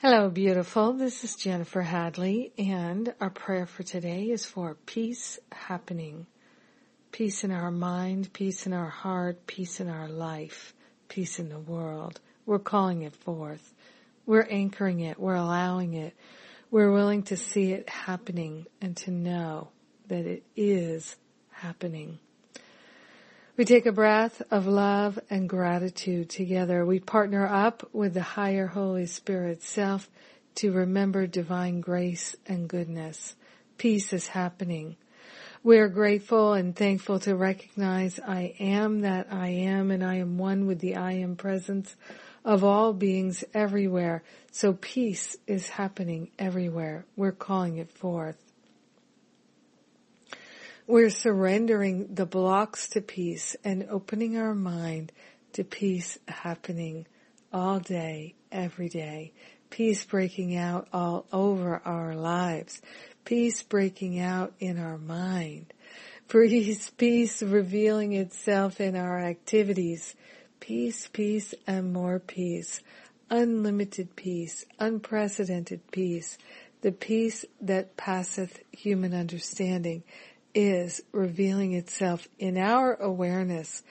Hello, beautiful. This is Jennifer Hadley, and our prayer for today is for peace happening. Peace in our mind, peace in our heart, peace in our life, peace in the world. We're calling it forth. We're anchoring it. We're allowing it. We're willing to see it happening and to know that it is happening. We take a breath of love and gratitude together. We partner up with the higher Holy Spirit self to remember divine grace and goodness. Peace is happening. We are grateful and thankful to recognize I am that I am and I am one with the I am presence of all beings everywhere. So peace is happening everywhere. We're calling it forth. We're surrendering the blocks to peace and opening our mind to peace happening all day, every day. Peace breaking out all over our lives. Peace breaking out in our mind. Peace, peace revealing itself in our activities peace, peace, and more peace, unlimited peace, unprecedented peace, the peace that passeth human understanding is revealing itself in our awareness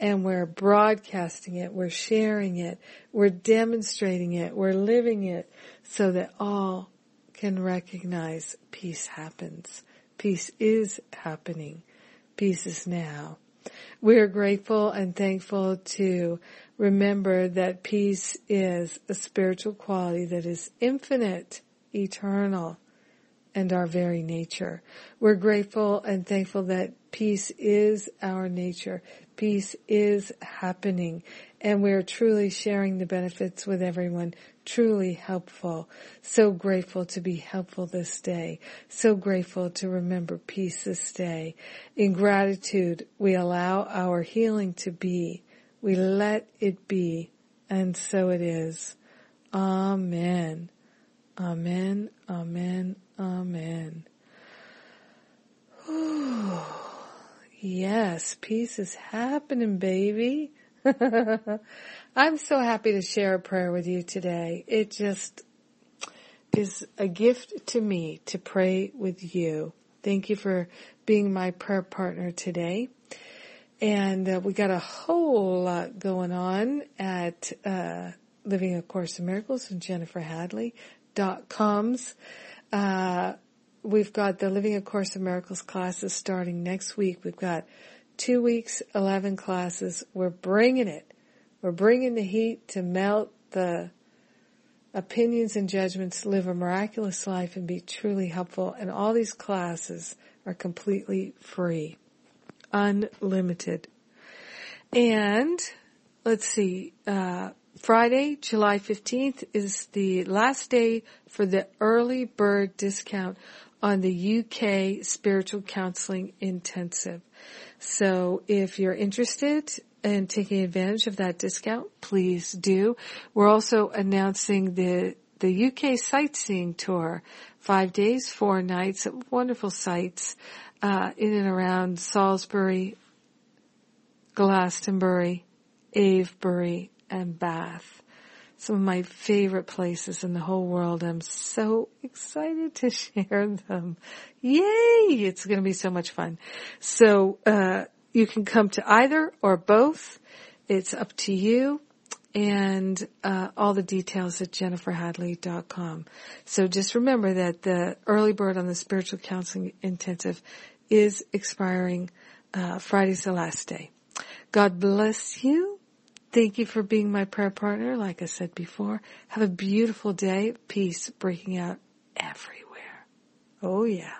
and we're broadcasting it, we're sharing it, we're demonstrating it, we're living it so that all can recognize peace happens. Peace is happening. Peace is now. We are grateful and thankful to remember that peace is a spiritual quality that is infinite, eternal, and our very nature. We're grateful and thankful that peace is our nature. Peace is happening and we're truly sharing the benefits with everyone. Truly helpful. So grateful to be helpful this day. So grateful to remember peace this day. In gratitude, we allow our healing to be. We let it be. And so it is. Amen. Amen. Amen. Amen. Ooh, yes, peace is happening, baby. I'm so happy to share a prayer with you today. It just is a gift to me to pray with you. Thank you for being my prayer partner today. And uh, we got a whole lot going on at uh, Living a Course in Miracles and Jennifer Hadley coms. Uh, we've got the Living a Course of Miracles classes starting next week. We've got two weeks, 11 classes. We're bringing it. We're bringing the heat to melt the opinions and judgments, live a miraculous life and be truly helpful. And all these classes are completely free, unlimited. And let's see, uh, Friday, July 15th is the last day for the early bird discount on the UK Spiritual Counseling Intensive. So if you're interested in taking advantage of that discount, please do. We're also announcing the the UK sightseeing tour, five days, four nights wonderful sights uh, in and around Salisbury, Glastonbury, Avebury, and Bath. Some of my favorite places in the whole world. I'm so excited to share them. Yay! It's going to be so much fun. So, uh, you can come to either or both. It's up to you and uh, all the details at jenniferhadley.com. So just remember that the early bird on the spiritual counseling intensive is expiring uh, Friday's the last day. God bless you. Thank you for being my prayer partner. Like I said before, have a beautiful day. Peace breaking out everywhere. Oh yeah.